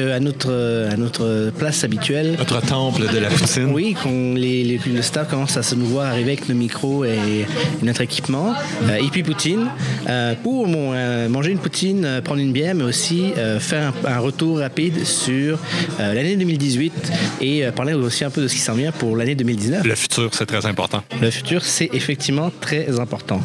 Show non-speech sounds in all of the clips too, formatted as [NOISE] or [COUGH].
Patrick euh, à notre, à notre place habituelle. Notre temple de la poutine. Oui, qu'on les, les, le staff commence à se nous voir arriver avec nos micros et, et notre équipement. Euh, et puis poutine, euh, pour euh, manger une poutine, euh, prendre une bière, mais aussi euh, faire un, un retour rapide sur euh, l'année 2018 et euh, parler aussi un peu de ce qui s'en vient pour l'année 2019. Le futur, c'est très important. Le futur, c'est effectivement très important.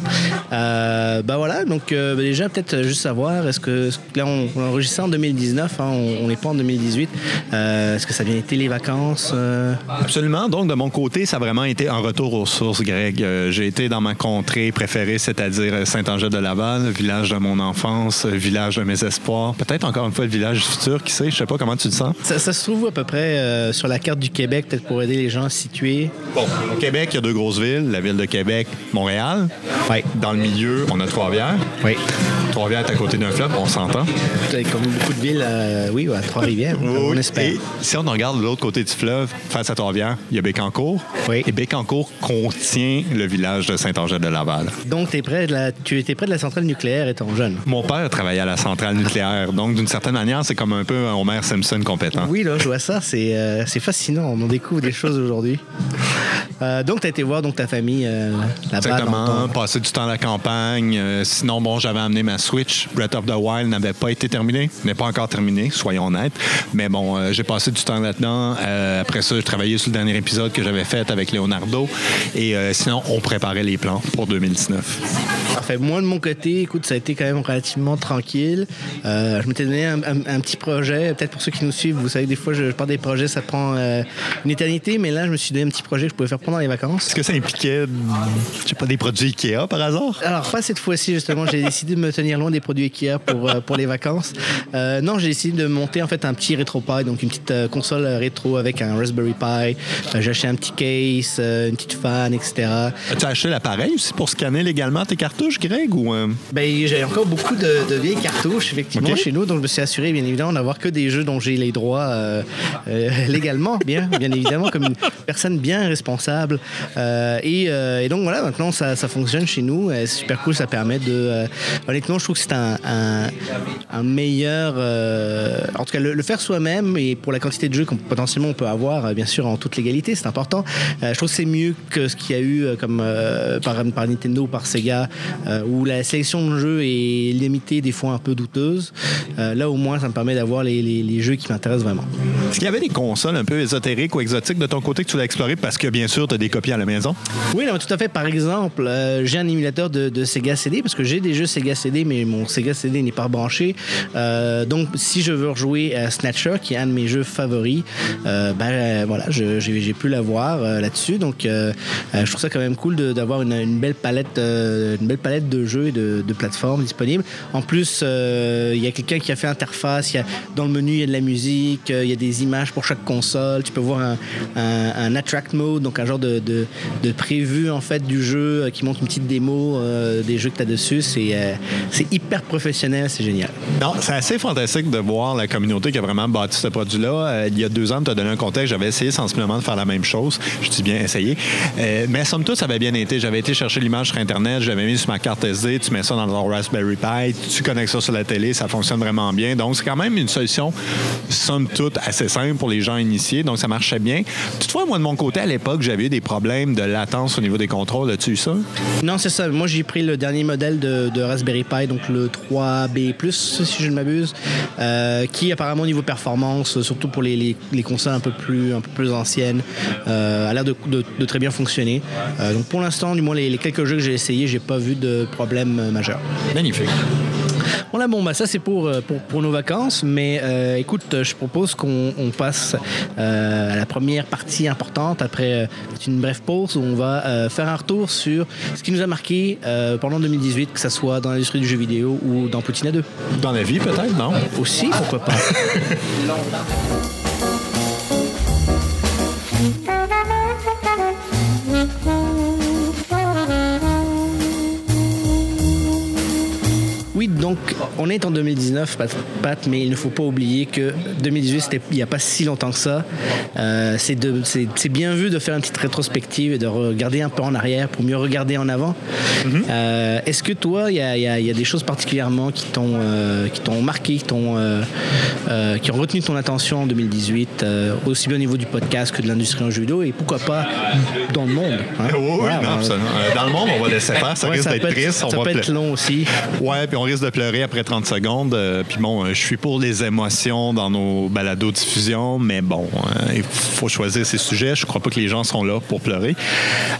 Euh, bah voilà, donc euh, bah déjà peut-être euh, juste savoir, est-ce que là on, on enregistre en 2019, hein, on n'est pas en 2018. Euh, est-ce que ça a bien été les vacances euh? Absolument. Donc, de mon côté, ça a vraiment été un retour aux sources, Greg. Euh, J'ai été dans ma contrée préférée, c'est-à-dire Saint-Angèle-de-Laval, le village de mon enfance, village de mes espoirs. Peut-être encore une fois le village du futur, qui sait? Je sais pas comment tu le sens. ça, ça se trouve à peu près sur la carte du Québec, peut-être pour aider les gens situer. Bon, au Québec, il y a deux grosses villes, la ville de Québec, Montréal. Oui. Dans le milieu, on a Trois-Rivières. Oui. Trois-Rivières est à côté d'un fleuve, on s'entend. Comme beaucoup de villes, oui, à Trois-Rivières, on espère. Et si on regarde de l'autre côté du fleuve, face à Trois-Rivières, il y a Bécancour. Oui. Et Bécancour contient le village de Saint-Angèle-de-Laval. Donc es près de la, tu étais près de la centrale nucléaire étant jeune. Mon père travaillait à la centrale nucléaire, donc d'une certaine manière, c'est comme un peu un Homer Simpson compétent. Oui, là, je vois ça, c'est euh, fascinant, on en découvre des choses aujourd'hui. Euh, donc tu as été voir donc, ta famille euh, là-bas. Exactement, ton- passer du temps à la campagne. Sinon, bon, j'avais amené ma Switch. Breath of the Wild n'avait pas été terminé, n'est pas encore terminé, soyons Mais bon, euh, j'ai passé du temps là-dedans. Euh, après ça, j'ai travaillé sur le dernier épisode que j'avais fait avec Leonardo. Et euh, sinon, on préparait les plans pour 2019. Parfait. Moi, de mon côté, écoute, ça a été quand même relativement tranquille. Je m'étais donné un, un- un petit projet. Peut-être pour ceux qui nous suivent, vous savez, des fois, je, je pars des projets, ça prend une éternité, mais là, je me suis donné un petit projet que je pouvais faire pendant les vacances. Est-ce que ça impliquait, je sais pas, des produits Ikea par hasard? Alors, pas cette fois-ci, justement. J'ai décidé de me tenir loin des produits Ikea pour, pour les vacances. Non, j'ai décidé de monter, en fait, un petit RetroPie, donc une petite euh, console euh, rétro avec un Raspberry Pi. Euh, j'ai acheté un petit case, une petite fan, etc. As-tu acheté l'appareil aussi pour scanner légalement tes cartouches, Greg? Ou, Ben, j'ai encore beaucoup de, de vieilles cartouches, effectivement, chez nous. Donc, je me suis assuré, bien évidemment, d'avoir que des jeux dont j'ai les droits légalement, bien, bien évidemment, comme une personne bien responsable. Et, et donc, voilà, maintenant, ça, ça fonctionne chez nous. C'est super cool. Ça permet de. honnêtement, je trouve que c'est un, un, un meilleur. en tout cas, le, le faire soi-même et pour la quantité de jeux qu'on potentiellement on peut avoir, euh, bien sûr, en toute légalité, c'est important. Euh, je trouve que c'est mieux que ce qu'il y a eu euh, comme euh, par, par Nintendo par Sega, euh, où la sélection de jeux est limitée, des fois un peu douteuse. Là, au moins, ça me permet d'avoir les, les- les jeux qui m'intéressent vraiment. Est-ce qu'il y avait des consoles un peu ésotériques ou exotiques de ton côté que tu l'as exploré parce que, bien sûr, tu as des copies à la maison? Oui, non, tout à fait. Par exemple, j'ai un émulateur de, de Sega CD parce que j'ai des jeux Sega CD, mais mon Sega CD n'est pas branché. Donc, si je veux rejouer à Snatcher, qui est un de mes jeux favoris, euh, ben euh, voilà, j'ai pu l'avoir euh, là-dessus. Donc, euh, euh, je trouve ça quand même cool d'avoir une, belle palette, euh, une belle palette de jeux et de, de plateformes disponibles. En plus, euh, il y a quelqu'un qui a fait interface. Dans le menu, il y a de la musique, euh, il y a des images pour chaque console. Tu peux voir un, attract mode, donc un genre de, de, prévu en fait du jeu euh, qui montre une petite démo euh, des jeux que tu as dessus. C'est euh, c'est hyper professionnel, c'est génial. Non, c'est assez fantastique de voir la communauté qui a vraiment bâti ce produit-là. Euh, il y a deux ans, tu as donné un contexte, j'avais essayé sensiblement de faire la même chose. Je dis bien essayé. Euh, mais somme toute, ça avait bien été. J'avais été chercher l'image sur Internet, j'avais mis sur ma carte SD, tu mets ça dans ton Raspberry Pi, tu connectes ça sur la télé, ça fonctionne vraiment bien. Donc, c'est quand même une solution, somme toute, assez simple pour les gens initiés. Donc, ça marchait bien. Toutefois, moi, de mon côté, à l'époque, j'avais eu des problèmes de latence au niveau des contrôles. As-tu eu ça? Non, c'est ça. Moi, j'ai pris le dernier modèle de, de Raspberry Pi, donc le 3B+, si je ne m'abuse, euh, qui apparemment au niveau performance, surtout pour les, les, les consoles un peu plus, un peu plus anciennes, euh, a l'air de, de- très bien fonctionner. Euh, donc pour l'instant, du moins les, les quelques jeux que j'ai essayés, j'ai pas vu de problème majeur. Magnifique. Voilà, bon, bah ça c'est pour, euh, pour, pour nos vacances, mais euh, écoute, je propose qu'on on passe euh, à la première partie importante après euh, une brève pause où on va euh, faire un retour sur ce qui nous a marqué euh, pendant 2018, que ce soit dans l'industrie du jeu vidéo ou dans Poutine à 2. Dans la vie, peut-être, non? Aussi, pourquoi pas. [LAUGHS] Oui, donc, on est en 2019, Pat, mais il ne faut pas oublier que 2018, c'était il n'y a pas si longtemps que ça. Euh, c'est bien vu de faire une petite rétrospective et de regarder un peu en arrière pour mieux regarder en avant. Mhm. Euh, est-ce que toi, il y, a, des choses particulièrement qui t'ont euh, marqué, qui, qui ont retenu ton attention en 2018, aussi bien au niveau du podcast que de l'industrie en judo, et pourquoi pas dans le monde? Hein? [LAUGHS] Oui, dans le monde, on va laisser faire. Ça risque d'être triste. Ça peut être long aussi. Ouais, puis on risque de pleurer après 30 secondes. puis bon, je suis pour les émotions dans nos balados diffusion, mais bon, il faut choisir ses sujets. Je crois pas que les gens sont là pour pleurer.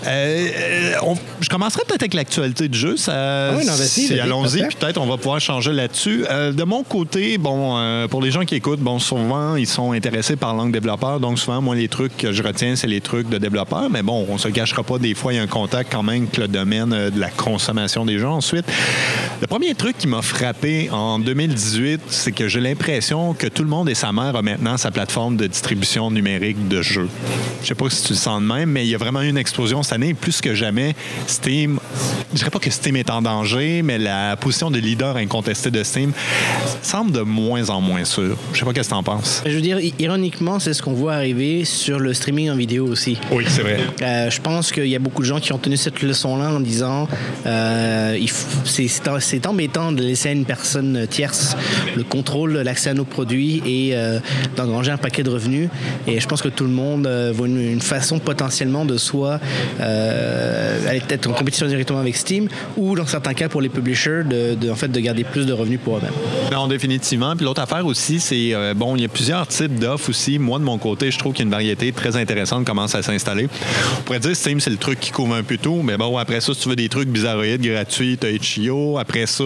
Euh, je commencerai peut-être avec l'actualité du jeu. Ça, oui, si, allons-y, peut-être on va pouvoir changer là-dessus. Euh, de mon côté, bon, euh, pour les gens qui écoutent, bon, souvent ils sont intéressés par langue développeur, donc souvent moi les trucs que je retiens c'est les trucs de développeur, mais bon, on se cachera pas des fois il y a un contact quand même avec le domaine de la consommation des gens. Ensuite, le premier truc qui m'a frappé en 2018, c'est que j'ai l'impression que tout le monde et sa mère a maintenant sa plateforme de distribution numérique de jeux. Je sais pas si tu le sens de même, mais il y a vraiment eu une explosion cette année. Plus que jamais, Steam, je dirais pas que Steam est en danger, mais la position de leader incontesté de Steam semble de moins en moins sûre. Je sais pas qu'est-ce que tu en penses. Je veux dire, ironiquement, c'est ce qu'on voit arriver sur le streaming en vidéo aussi. Oui, c'est vrai. Euh, je pense qu'il y a beaucoup de gens qui ont tenu cette leçon-là en disant euh, c'est embêtant de laisser à une personne tierce le contrôle, l'accès à nos produits et euh, d'engranger un paquet de revenus. Et je pense que tout le monde euh, voit une, façon potentiellement de soit euh, peut-être en compétition directement avec Steam ou dans certains cas pour les publishers de, en fait, de garder plus de revenus pour eux-mêmes. Non, définitivement. Puis l'autre affaire aussi, c'est euh, bon, il y a plusieurs types d'offres aussi. Moi, de mon côté, je trouve qu'il y a une variété très intéressante qui commence à s'installer. On pourrait dire Steam, c'est le truc qui couvre un peu tout, mais bon, après ça, si tu veux des trucs bizarroïdes gratuits, tu as Itch.io. Après ça,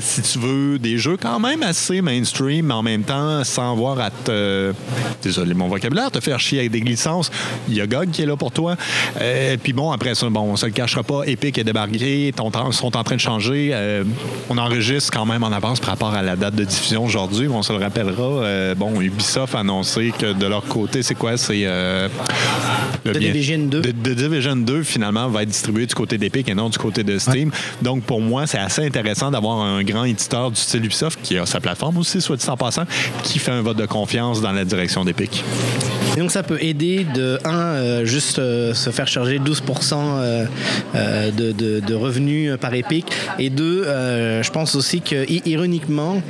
si tu veux des jeux quand même assez mainstream, mais en même temps, sans voir à te désolé mon vocabulaire, te faire chier avec des glissances. Il y a GOG qui est là pour toi. Euh, puis bon, après ça, bon, on se le cachera pas. Epic est débarqué, sont en train de changer. Euh, on enregistre quand même en avance par rapport à la date de diffusion aujourd'hui. On se le rappellera. Euh, bon, Ubisoft a annoncé que de leur côté, c'est quoi? C'est. The Division 2. The, Division 2, finalement, va être distribué du côté d'Epic et non du côté de Steam. Donc, pour moi, c'est assez intéressant d'avoir un grand éditeur du style Ubisoft qui a sa plateforme aussi, soit dit en passant, qui fait un vote de confiance dans la direction d'Epic. Donc ça peut aider de, un, euh, juste euh, se faire charger 12% euh, de, revenus par Epic, et deux, je pense aussi que, ironiquement,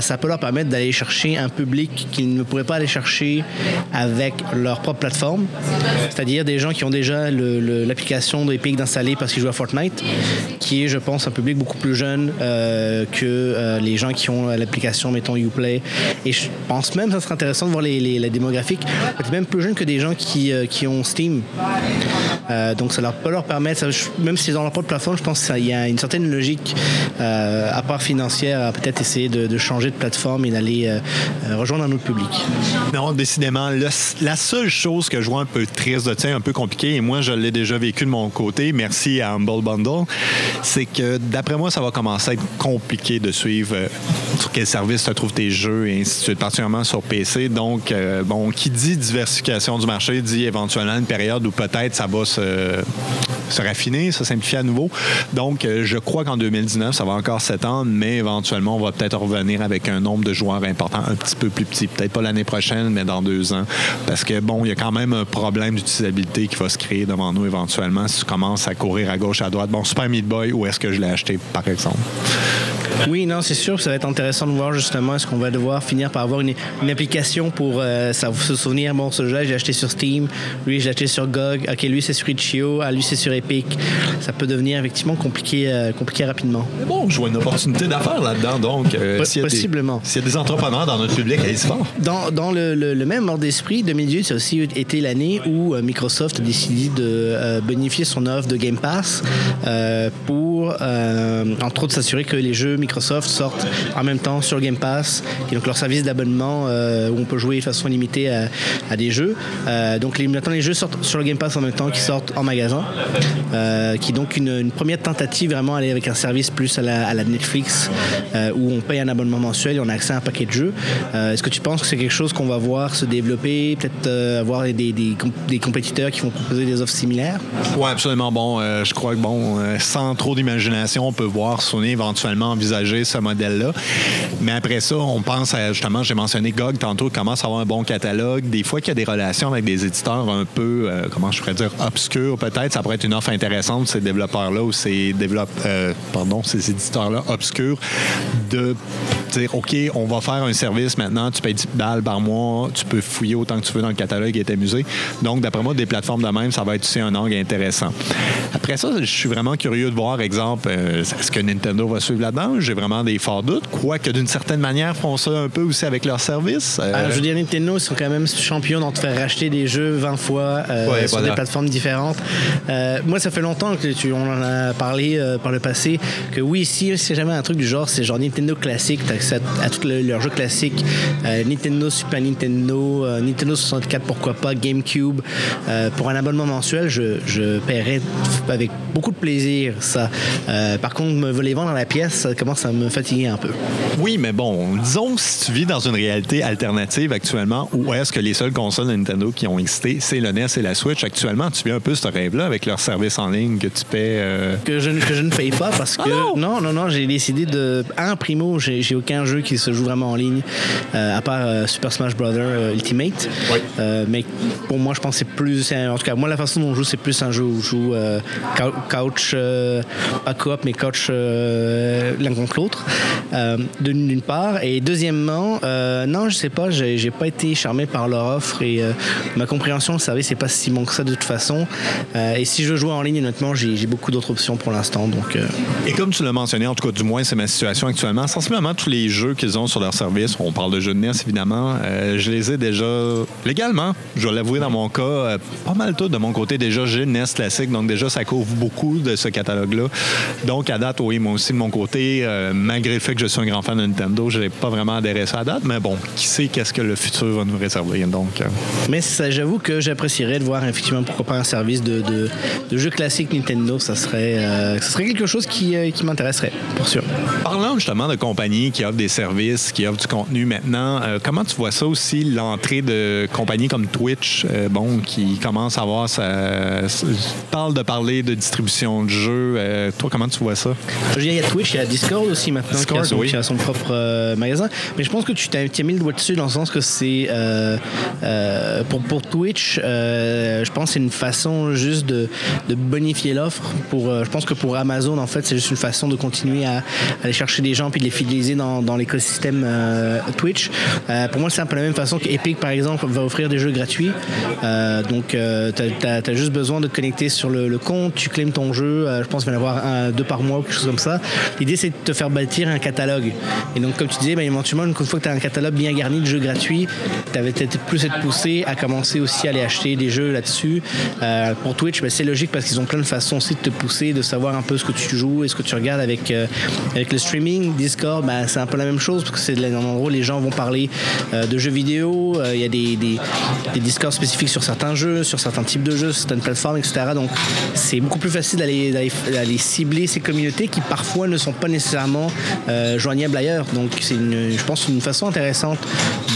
ça peut leur permettre d'aller chercher un public qu'ils ne pourraient pas aller chercher avec leur propre plateforme, c'est-à-dire des gens qui ont déjà l'application d'Epic d'installer parce qu'ils jouent à Fortnite, qui est, je pense, un public beaucoup plus jeune que les gens qui ont l'application, mettons, Uplay. Et je pense même ça serait intéressant de voir les, les, la démographique même plus jeunes que des gens qui, euh, qui ont Steam. Euh, donc ça leur peut leur permettre, même si c'est dans leur propre plateforme, je pense qu'il y a une certaine logique, euh, à part financière, à peut-être essayer de, changer de plateforme et d'aller rejoindre un autre public. Non, décidément, la seule chose que je vois un peu triste tiens, un peu compliqué, et moi je l'ai déjà vécu de mon côté, merci à Humble Bundle, c'est que d'après moi, ça va commencer à être compliqué de suivre sur quel service se trouvent tes jeux et ainsi de suite, particulièrement sur PC. Donc, bon, qui dit diversification du marché dit éventuellement une période où peut-être ça va se, se raffiner, se simplifier à nouveau. Donc, euh, je crois qu'en 2019, ça va encore s'étendre, mais éventuellement, on va peut-être revenir avec un nombre de joueurs important, un petit peu plus petit. Peut-être pas l'année prochaine, mais dans deux ans. Parce que, bon, il y a quand même un problème d'utilisabilité qui va se créer devant nous éventuellement si tu commences à courir à gauche, à droite. Bon, Super Meat Boy, où est-ce que je l'ai acheté, par exemple? Oui, non, c'est sûr. Ça va être intéressant de voir justement est-ce qu'on va devoir finir par avoir une, application pour euh, se souvenir. Bon, ce jeu-là, j'ai acheté sur Steam. Lui, j'ai acheté sur GOG. OK, lui, c'est sur Ah, lui, c'est sur Epic. Ça peut devenir effectivement compliqué, euh, compliqué rapidement. Mais bon, je vois une opportunité d'affaires là-dedans. Donc, euh, Possiblement. S'il y a des entrepreneurs dans notre public, allez-y fort. Dans, dans le, le, même ordre d'esprit, 2018, ça a aussi été l'année où Microsoft a décidé de bénéficier son offre de Game Pass pour, entre autres, s'assurer que les jeux Microsoft sortent en même temps sur Game Pass, est donc leur service d'abonnement euh, où on peut jouer de façon limitée à, des jeux. Euh, donc les, maintenant les jeux sortent sur le Game Pass en même temps qu'ils sortent en magasin, euh, qui est donc une, première tentative vraiment aller avec un service plus à la, Netflix où on paye un abonnement mensuel et on a accès à un paquet de jeux. Est-ce que tu penses que c'est quelque chose qu'on va voir se développer, peut-être avoir des, des, compétiteurs qui vont proposer des offres similaires? Oui, absolument. Bon, je crois que bon, sans trop d'imagination, on peut voir sonner éventuellement envisager ce modèle-là. Mais après ça, on pense à, justement, j'ai mentionné GOG tantôt, commence à avoir un bon catalogue. Des fois qu'il y a des relations avec des éditeurs un peu, euh, comment je pourrais dire, obscurs peut-être, ça pourrait être une offre intéressante, ces développeurs-là ou ces, développe, euh, pardon, ces éditeurs-là obscurs, de dire, OK, on va faire un service maintenant, tu payes 10 balles par mois, tu peux fouiller autant que tu veux dans le catalogue et t'amuser. Donc, d'après moi, des plateformes de même, ça va être aussi un angle intéressant. Après ça, je suis vraiment curieux de voir, exemple, euh, est-ce que Nintendo va suivre là-dedans? J'ai vraiment des forts doutes. Quoique, d'une certaine manière, font ça un peu aussi avec leur service. Euh, je veux dire, Nintendo, ils sont quand même champions d'en te faire racheter des jeux 20 fois euh, sur des plateformes différentes. Moi, ça fait longtemps que tu, on en a parlé par le passé, que oui, si c'est jamais un truc du genre, c'est genre Nintendo classique, tu as accès à, tous leurs jeux classiques, Nintendo, Super Nintendo, Nintendo 64, pourquoi pas, GameCube. pour un abonnement mensuel, je, paierais avec beaucoup de plaisir ça. Euh, par contre, me les vendre dans la pièce, ça commence à me fatiguer un peu. Oui, mais bon, disons si tu vis dans une réalité alternative actuellement, où est-ce que les seules consoles de Nintendo qui ont existé, c'est le NES et la Switch. Actuellement, tu vis un peu ce rêve-là avec leur service en ligne que tu paies. Euh, que, je, que je ne paye pas parce que. Ah non, non, non, j'ai décidé de. Un, primo, j'ai aucun jeu qui se joue vraiment en ligne, euh, à part Super Smash Bros. Ultimate. Oui. mais pour moi, je pense que c'est plus. En tout cas, moi, la façon dont on joue, c'est plus un jeu où je joue couch, euh, pas coop, mais couch euh, l'un contre l'autre, euh, d'une part. Et deuxièmement, non, je sais pas, j'ai pas été charmé par leur offre et ma compréhension, vous savez, c'est pas si bon que ça de toute façon. Et si je joue en ligne, honnêtement, j'ai beaucoup d'autres options pour l'instant. Donc, Et comme tu l'as mentionné, en tout cas, du moins, c'est ma situation actuellement. Sensiblement, tous les jeux qu'ils ont sur leur service, on parle de jeux de NES évidemment, je les ai déjà légalement, je dois l'avouer dans mon cas, pas mal tout de mon côté. Déjà, j'ai NES classique, donc déjà, ça couvre beaucoup de ce catalogue-là. Donc, à date, oui, moi aussi, de mon côté, euh, malgré le fait que je suis un grand fan de Nintendo, je n'ai pas vraiment adhéré à ça à date, mais bon, qui sait qu'est-ce que le futur va nous réserver. Donc, euh. Mais j'avoue que j'apprécierais de voir effectivement pourquoi pas un service de, jeux classiques Nintendo. Ça serait, euh, ça serait quelque chose qui, qui m'intéresserait, pour sûr. Justement de compagnies qui offrent des services, qui offrent du contenu maintenant, comment tu vois ça aussi, l'entrée de compagnies comme Twitch, bon, qui commence à avoir ça, parle de parler de distribution de jeux. Euh, toi, comment tu vois ça? Il y a Twitch, il y a Discord aussi maintenant qui, a son, propre euh, magasin. Mais je pense que tu t'as mis le doigt dessus dans le sens que c'est euh, pour, pour Twitch, je pense que c'est une façon juste de, de bonifier l'offre. Pour, je pense que pour Amazon, en fait, c'est juste une façon de continuer à, aller chercher des gens puis de les fidéliser dans, l'écosystème Twitch. pour moi, c'est un peu la même façon qu'Epic, par exemple, va offrir des jeux gratuits. donc, tu as, juste besoin de te connecter sur le, compte, tu claimes ton jeu, euh, je pense qu'il va y en avoir un, deux par mois ou quelque chose comme ça. L'idée, c'est de te faire bâtir un catalogue. Et donc, comme tu disais, bah, éventuellement, une fois que tu as un catalogue bien garni de jeux gratuits, tu avais peut-être plus être poussé à commencer aussi à aller acheter des jeux là-dessus. Euh, pour Twitch, bah, c'est logique parce qu'ils ont plein de façons aussi de te pousser, de savoir un peu ce que tu joues et ce que tu regardes avec, euh, avec le streaming. Discord, bah, c'est un peu la même chose parce que c'est en gros, les gens vont parler de jeux vidéo. Il y a des, des, Discords spécifiques sur certains jeux, sur certains types de jeux, certaines plateformes, etc. Donc, c'est beaucoup plus facile d'aller aller cibler ces communautés qui parfois ne sont pas nécessairement euh, joignables ailleurs. Donc c'est je pense une façon intéressante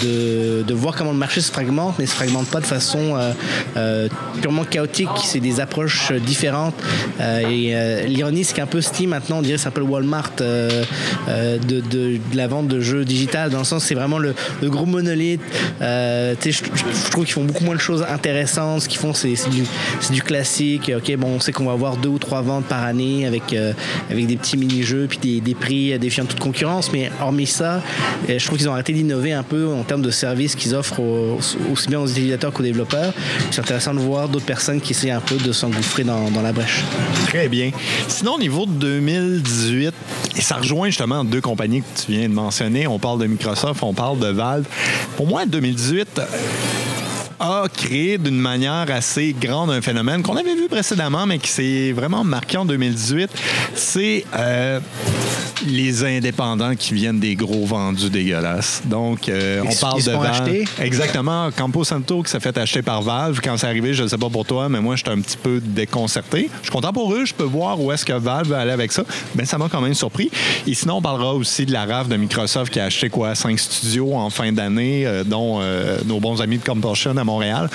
de, voir comment le marché se fragmente, mais se fragmente pas de façon euh, euh, purement chaotique. C'est des approches différentes. et l'ironie, c'est qu'un peu Steam maintenant, on dirait c'est un peu Walmart de, de, la vente de jeux digital, dans le sens c'est vraiment le, gros monolithe. je, je, trouve qu'ils font beaucoup moins de choses intéressantes. Ce qu'ils font, c'est du, classique. Ok, bon, on sait qu'on va avoir deux ou trois ventes par année avec, euh, avec des petits mini-jeux puis des, des prix défiant toute concurrence. Mais hormis ça, euh, je trouve qu'ils ont arrêté d'innover un peu en termes de services qu'ils offrent aussi bien aux utilisateurs qu'aux développeurs. C'est intéressant de voir d'autres personnes qui essaient un peu de s'engouffrer dans, dans, la brèche. Très bien. Sinon, au niveau de 2018, et ça rejoint justement deux compagnies que tu viens de mentionner. On parle de Microsoft, on parle de Valve. Pour moi, 2018, a créé d'une manière assez grande un phénomène qu'on avait vu précédemment, mais qui s'est vraiment marqué en 2018. C'est euh, les indépendants qui viennent des gros vendus dégueulasses. Donc, euh, on parle de Valve. Exactement. Campo Santo qui s'est fait acheter par Valve. Quand c'est arrivé, je ne sais pas pour toi, mais moi, j'étais un petit peu déconcerté. Je suis content pour eux. Je peux voir où est-ce que Valve va aller avec ça. Mais ça m'a quand même surpris. Et sinon, on parlera aussi de la rave de Microsoft qui a acheté quoi, cinq studios en fin d'année, euh, dont nos bons amis de Compulsion à Montréal.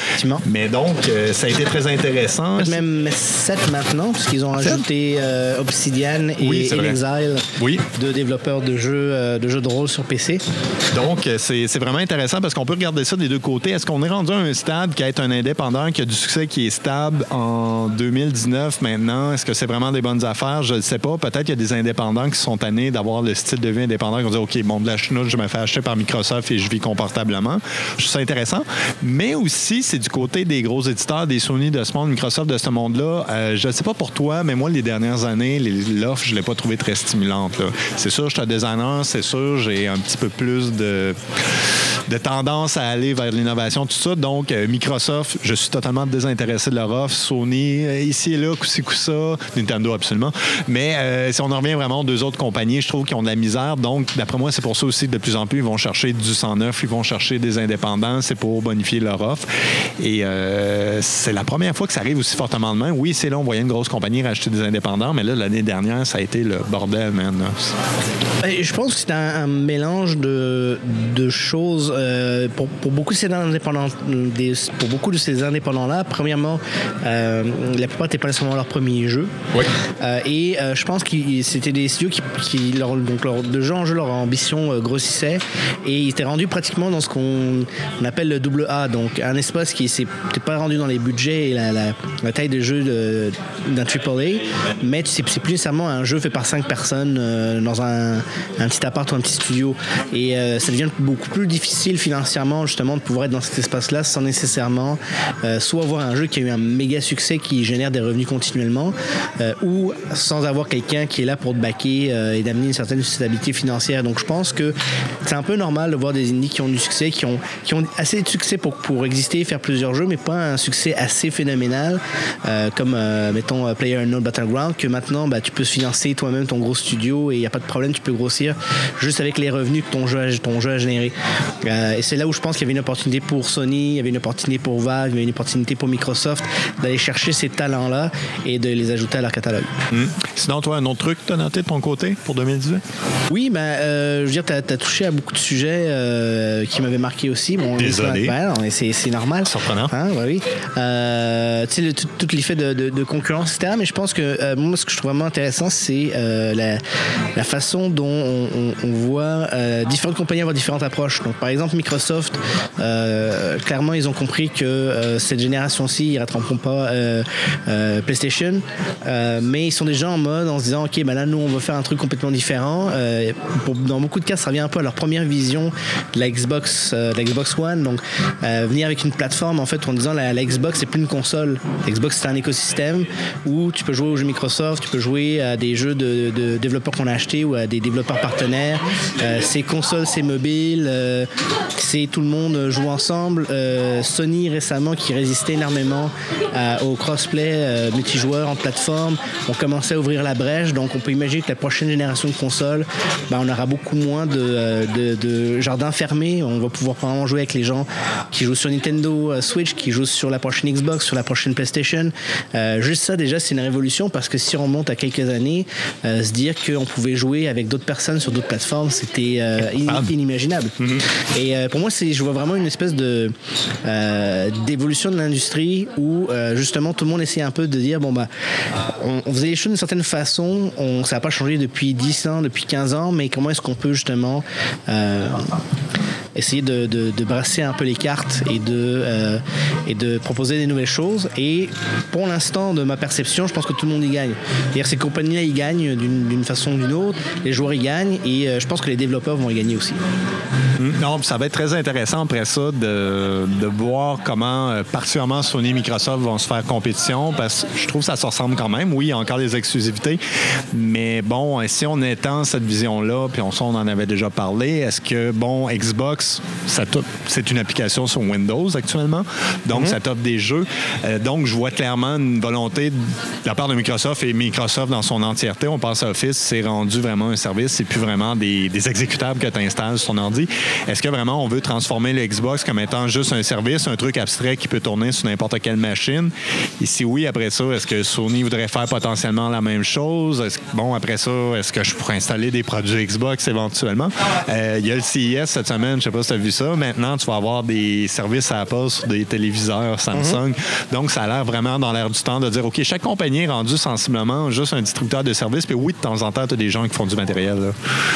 Mais donc, euh, ça a été très intéressant. Même 7 maintenant, puisqu'ils ont ajouté euh, Obsidian et In Exile oui. de développeurs de jeux, de jeux de rôle sur PC. Donc, c'est vraiment intéressant parce qu'on peut regarder ça des deux côtés. Est-ce qu'on est rendu à un stade qui est un indépendant, qui a du succès, qui est stable en 2019 maintenant? Est-ce que c'est vraiment des bonnes affaires? Je ne sais pas. Peut-être qu'il y a des indépendants qui sont tannés d'avoir le style de vie indépendant, qui vont dire, OK, bon, de la chenoute, je me fais acheter par Microsoft et je vis confortablement. Je trouve ça intéressant. Mais aussi, c'est du côté des gros éditeurs, des Sony de ce monde, Microsoft de ce monde-là. Euh, je ne sais pas pour toi, mais moi, les dernières années, l'offre, je ne l'ai pas trouvé très stimulante. C'est sûr, je suis un designer, c'est sûr, j'ai un petit peu plus de, de tendance à aller vers l'innovation, tout ça. Donc, euh, Microsoft, je suis totalement désintéressé de leur offre. Sony, euh, ici et là, coup ça. Nintendo, absolument. Mais si on en revient vraiment aux deux autres compagnies, je trouve qu'ils ont de la misère. Donc, d'après moi, c'est pour ça aussi que de plus en plus, ils vont chercher du 109, ils vont chercher des indépendants, c'est pour bonifier leur offre. Et c'est la première fois que ça arrive aussi fortement de main. Oui, c'est là, on voyait une grosse compagnie racheter des indépendants, mais là, l'année dernière, ça a été le bordel, man. Je pense que c'est un, mélange de, de choses. Euh, pour, pour, beaucoup de ces indépendants, des, pour beaucoup de ces indépendants-là, premièrement, euh, la plupart n'étaient pas nécessairement leur premier jeu. Oui. Euh, et je pense que c'était des studios qui, qui leur, donc leur, de jeu en jeu, leur ambition grossissait et ils étaient rendus pratiquement dans ce qu'on appelle le double A, donc un espace qui n'était pas rendu dans les budgets et la, taille de jeu d'un AAA, mais c'est plus nécessairement un jeu fait par cinq personnes dans un, petit appart ou un petit studio. Et ça devient beaucoup plus difficile financièrement justement de pouvoir être dans cet espace-là sans nécessairement euh, soit avoir un jeu qui a eu un méga succès qui génère des revenus continuellement euh, ou sans avoir quelqu'un qui est là pour te euh, et d'amener une certaine stabilité financière. Donc je pense que c'est un peu normal de voir des indies qui ont du succès, qui ont, qui ont assez de succès pour, pour exister faire plusieurs jeux, mais pas un succès assez phénoménal comme mettons Player Unknown Battleground que maintenant bah, tu peux financer toi-même ton gros studio et il n'y a pas de problème, tu peux grossir juste avec les revenus que ton jeu a, ton jeu a généré. Euh, et c'est là où je pense qu'il y avait une opportunité pour Sony, il y avait une opportunité pour Valve, il y avait une opportunité pour Microsoft d'aller chercher ces talents-là et de les ajouter à leur catalogue. Hmm. Sinon, toi, un autre truc que tu as noté de ton côté pour 2018? Oui, ben, euh, je veux dire, tu as, touché à beaucoup de sujets euh, qui m'avaient marqué aussi. Bon, Désolé. c'est normal. Surprenant. Hein, oui. tu sais, tout, l'effet de, de, concurrence, etc. Mais je pense que moi, ce que je trouve vraiment intéressant, c'est la, la, façon dont on, on voit différentes compagnies avoir différentes approches. Donc, par exemple, Microsoft, euh, clairement, ils ont compris que euh, cette génération-ci, ils ne rattraperont pas euh, PlayStation, mais ils sont déjà en mode en se disant, OK, ben là, nous, on veut faire un truc complètement différent. dans beaucoup de cas, ça revient un peu à leur première vision de la Xbox, la Xbox One. Donc, venir avec une plateforme, en fait, en disant la, Xbox, c'est plus une console. Xbox, c'est un écosystème où tu peux jouer aux jeux Microsoft, tu peux jouer à des jeux de, développeurs qu'on a achetés ou à des développeurs partenaires. c'est console, c'est mobile, euh, c'est tout le monde joue ensemble. Euh, Sony récemment qui résistait énormément euh, au crossplay multijoueur en plateforme, on commençait à ouvrir la brèche. Donc on peut imaginer que la prochaine génération de consoles, ben, on aura beaucoup moins de, jardins fermés. On va pouvoir vraiment jouer avec les gens qui jouent sur Nintendo Switch, qui jouent sur la prochaine Xbox, sur la prochaine PlayStation. juste ça déjà c'est une révolution parce que si on remonte à quelques années, se dire qu'on pouvait jouer avec d'autres personnes sur d'autres plateformes, c'était inimaginable. Mhm. Et euh, pour moi, je vois vraiment une espèce de euh, d'évolution de l'industrie où euh, justement tout le monde essaie un peu de dire bon bah on, faisait les choses d'une certaine façon, on, ça n'a pas changé depuis 10 ans, depuis 15 ans, mais comment est-ce qu'on peut justement essayer de, de, brasser un peu les cartes et de, et de proposer des nouvelles choses. Et pour l'instant, de ma perception, je pense que tout le monde y gagne. C'est-à-dire ces compagnies-là, ils gagnent d'une façon ou d'une autre, les joueurs y gagnent, et je pense que les développeurs vont y gagner aussi. Mm. Non, ça va être très intéressant après ça de, de voir comment, euh, particulièrement Sony et Microsoft vont se faire compétition parce que je trouve que ça se ressemble quand même. Oui, il y a encore des exclusivités, mais bon, si on étend cette vision-là, puis on, on en avait déjà parlé, est-ce que, bon, Xbox, c'est une application sur Windows actuellement, donc mm-hmm. ça t'offre des jeux. Euh, donc, je vois clairement une volonté de la part de Microsoft et Microsoft dans son entièreté. On pense à Office, c'est rendu vraiment un service, c'est plus vraiment des, des exécutables que tu installes sur ton ordi. Est-ce que vraiment on veut transformer le Xbox comme étant juste un service, un truc abstrait qui peut tourner sur n'importe quelle machine? Et si oui, après ça, est-ce que Sony voudrait faire potentiellement la même chose? bon, après ça, est-ce que je pourrais installer des produits Xbox éventuellement? Euh, il y a le CES cette semaine, je sais pas si tu as vu ça. Maintenant, tu vas avoir des services Apple sur des téléviseurs Samsung. Mhm. Donc, ça a l'air vraiment dans l'air du temps de dire, OK, chaque compagnie est rendue sensiblement juste un distributeur de services. Puis oui, de temps en temps, tu as des gens qui font du matériel. là.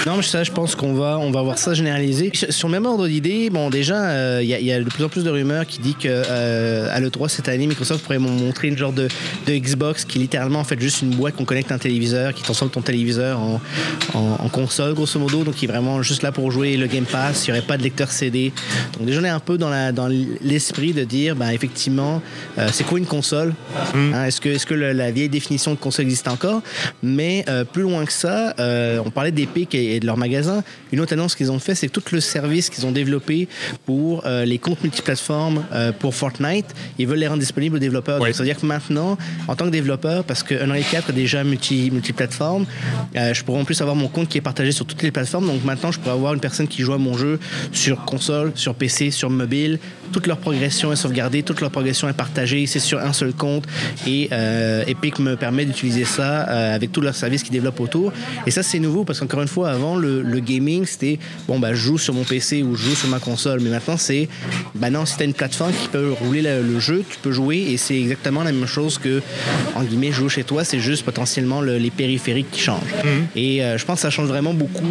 Non, mais ça, je pense qu'on va, on va voir ça généralisé. Sur le même ordre d'idée, bon, déjà, euh, il y, a- il y a de plus en plus de rumeurs qui disent que euh, à l'E3 cette année, Microsoft pourrait mon- montrer une genre de, de Xbox qui est littéralement en fait juste une boîte qu'on connecte à un téléviseur, qui transforme ton téléviseur en, en- en console, grosso modo, donc qui est vraiment juste là pour jouer le Game Pass. Il n'y aurait pas de lecteur CD. Donc déjà, on est un peu dans la- dans l'esprit de dire, ben, effectivement, euh, c'est quoi une console Hein, Est-ce que, est-ce que le- la vieille définition de console existe encore? Mais euh, plus loin que ça, euh, on parlait d'Epic et, et de leur magasin. Une autre annonce qu'ils ont fait, c'est tout le service qu'ils ont développé pour les comptes multiplateformes pour Fortnite, ils veulent les rendre disponibles aux développeurs. Oui. Donc, c'est-à-dire que maintenant, en tant que développeur, parce que Unreal 4 est déjà multi, multiplateforme, je pourrais en plus avoir mon compte qui est partagé sur toutes les plateformes. Donc maintenant, je pourrais avoir une personne qui joue à mon jeu sur console, sur PC, sur mobile. Toute leur progression est sauvegardée, toute leur progression est partagée. C'est sur un seul compte. Et euh, Epic me permet d'utiliser ça euh, avec tous leurs services qu'ils développent autour. Et ça, c'est nouveau parce qu'encore une fois, avant, le, le gaming, c'était bon, bah, je joue sur mon PC ou je joue sur ma console. Mais maintenant, c'est bah non, si tu as une plateforme qui peut rouler le, le jeu, tu peux jouer. Et c'est exactement la même chose que, en guillemets, jouer chez toi. C'est juste potentiellement le- les périphériques qui changent. Et euh, je pense que ça change vraiment beaucoup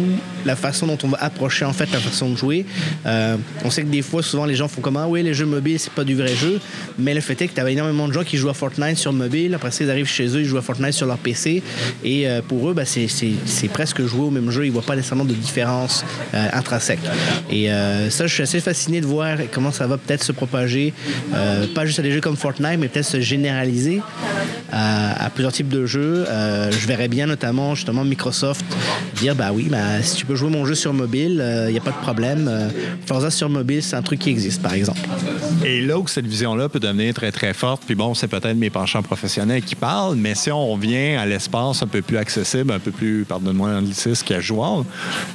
la façon dont on va approcher en fait la façon de jouer. On sait que des fois, souvent, les gens font comme ah oui, les jeux mobiles, c'est pas du vrai jeu. Mais le fait est que tu as énormément de gens qui jouent à Fortnite sur mobile. Après ça, ils arrivent chez eux, ils jouent à Fortnite sur leur PC. Et euh, pour eux, bah, c'est- presque jouer au même jeu. Ils voient pas nécessairement de différence euh, intrinsèque. Et euh, ça, je suis assez fasciné de voir comment ça va peut-être se propager, euh, pas juste à des jeux comme Fortnite, mais peut-être se généraliser à, plusieurs types de jeux. Je verrais bien notamment justement Microsoft dire bah oui, bah, si tu peux jouer mon jeu sur mobile, il n'y a pas de problème. Forza sur mobile, c'est un truc qui existe, par exemple. Et là où cette vision-là peut devenir très, très forte, puis bon, c'est peut-être mes penchants professionnels qui parlent, mais si on revient à l'espace un peu plus accessible, un peu plus, pardonne-moi l'anglicisme, casual,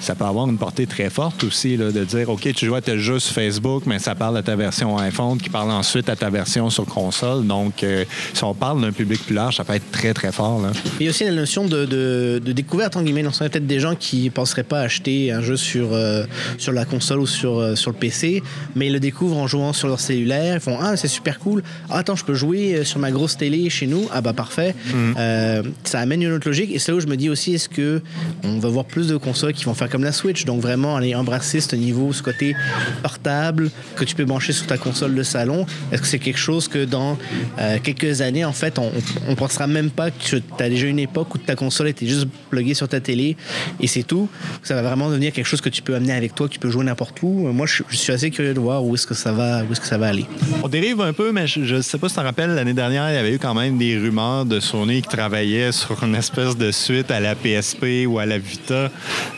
ça peut avoir une portée très forte aussi, là, de dire, OK, tu joues à tel jeu sur Facebook, mais ça parle à ta version iPhone, qui parle ensuite à ta version sur console. Donc, euh, si on parle d'un public plus large, ça peut être très, très fort. Il y a aussi la notion de, découverte, en guillemets. Y a peut-être des gens qui ne penseraient pas acheter un jeu sur, euh, sur la console ou sur, euh, sur le PC, mais ils le découvrent en jouant sur leur cellulaire. Ils font Ah, c'est super cool. Ah, attends, je peux jouer euh, sur ma grosse télé chez nous. Ah, bah parfait. Euh, ça amène une autre logique. Et c'est là où je me dis aussi est-ce que on va voir plus de consoles qui vont faire comme la Switch? Donc, vraiment aller embrasser ce niveau, ce côté portable que tu peux brancher sur ta console de salon. Est-ce que c'est quelque chose que dans euh, quelques années, en fait, on ne pensera même pas que tu as déjà une époque où ta console était juste pluguée sur ta télé et c'est tout? Ça va vraiment devenir quelque chose que tu peux amener avec toi, que tu peux jouer n'importe où. Moi, je, je suis assez curieux de voir où est-ce que ça va, où est-ce que ça va aller. On dérive un peu, mais je ne sais pas si tu te rappelles, l'année dernière, il y avait eu quand même des rumeurs de Sony qui travaillait sur une espèce de suite à la PSP ou à la Vita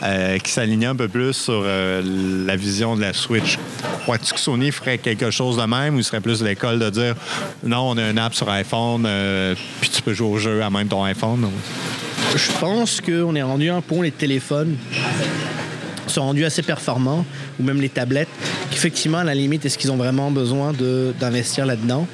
euh, qui s'alignait un peu plus sur euh, la vision de la Switch. Crois-tu que Sony ferait quelque chose de même ou serait plus l'école de dire non, on a une app sur iPhone, euh, puis tu peux jouer au jeu à même ton iPhone? Je pense qu'on est rendu à un point où les téléphones sont rendus assez performants, ou même les tablettes, qu'effectivement, à la limite, est-ce qu'ils ont vraiment besoin d'investir là-dedans?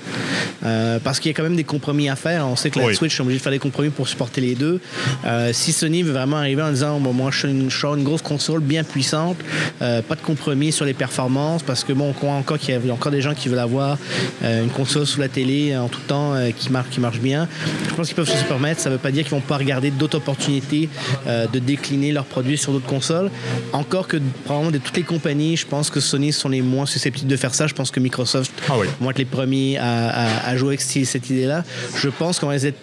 Euh, parce qu'il y a quand même des compromis à faire. On sait que la Oui. Switch est obligée de faire des compromis pour supporter les deux. Euh, si Sony veut vraiment arriver en disant bon, moi je suis une, je sors une grosse console bien puissante, euh, pas de compromis sur les performances, parce que bon, on croit encore qu'il y a encore des gens qui veulent avoir euh, une console sous la télé en tout temps euh, qui, marche, qui marche bien. Je pense qu'ils peuvent se permettre. Ça veut pas dire qu'ils vont pas regarder d'autres opportunités euh, de décliner leurs produits sur d'autres consoles. Encore que probablement de toutes les compagnies, je pense que Sony sont les moins susceptibles de faire ça. Je pense que Microsoft Ah oui. vont être les premiers à, à- à jouer avec cette idée-là. Je pense qu'on va être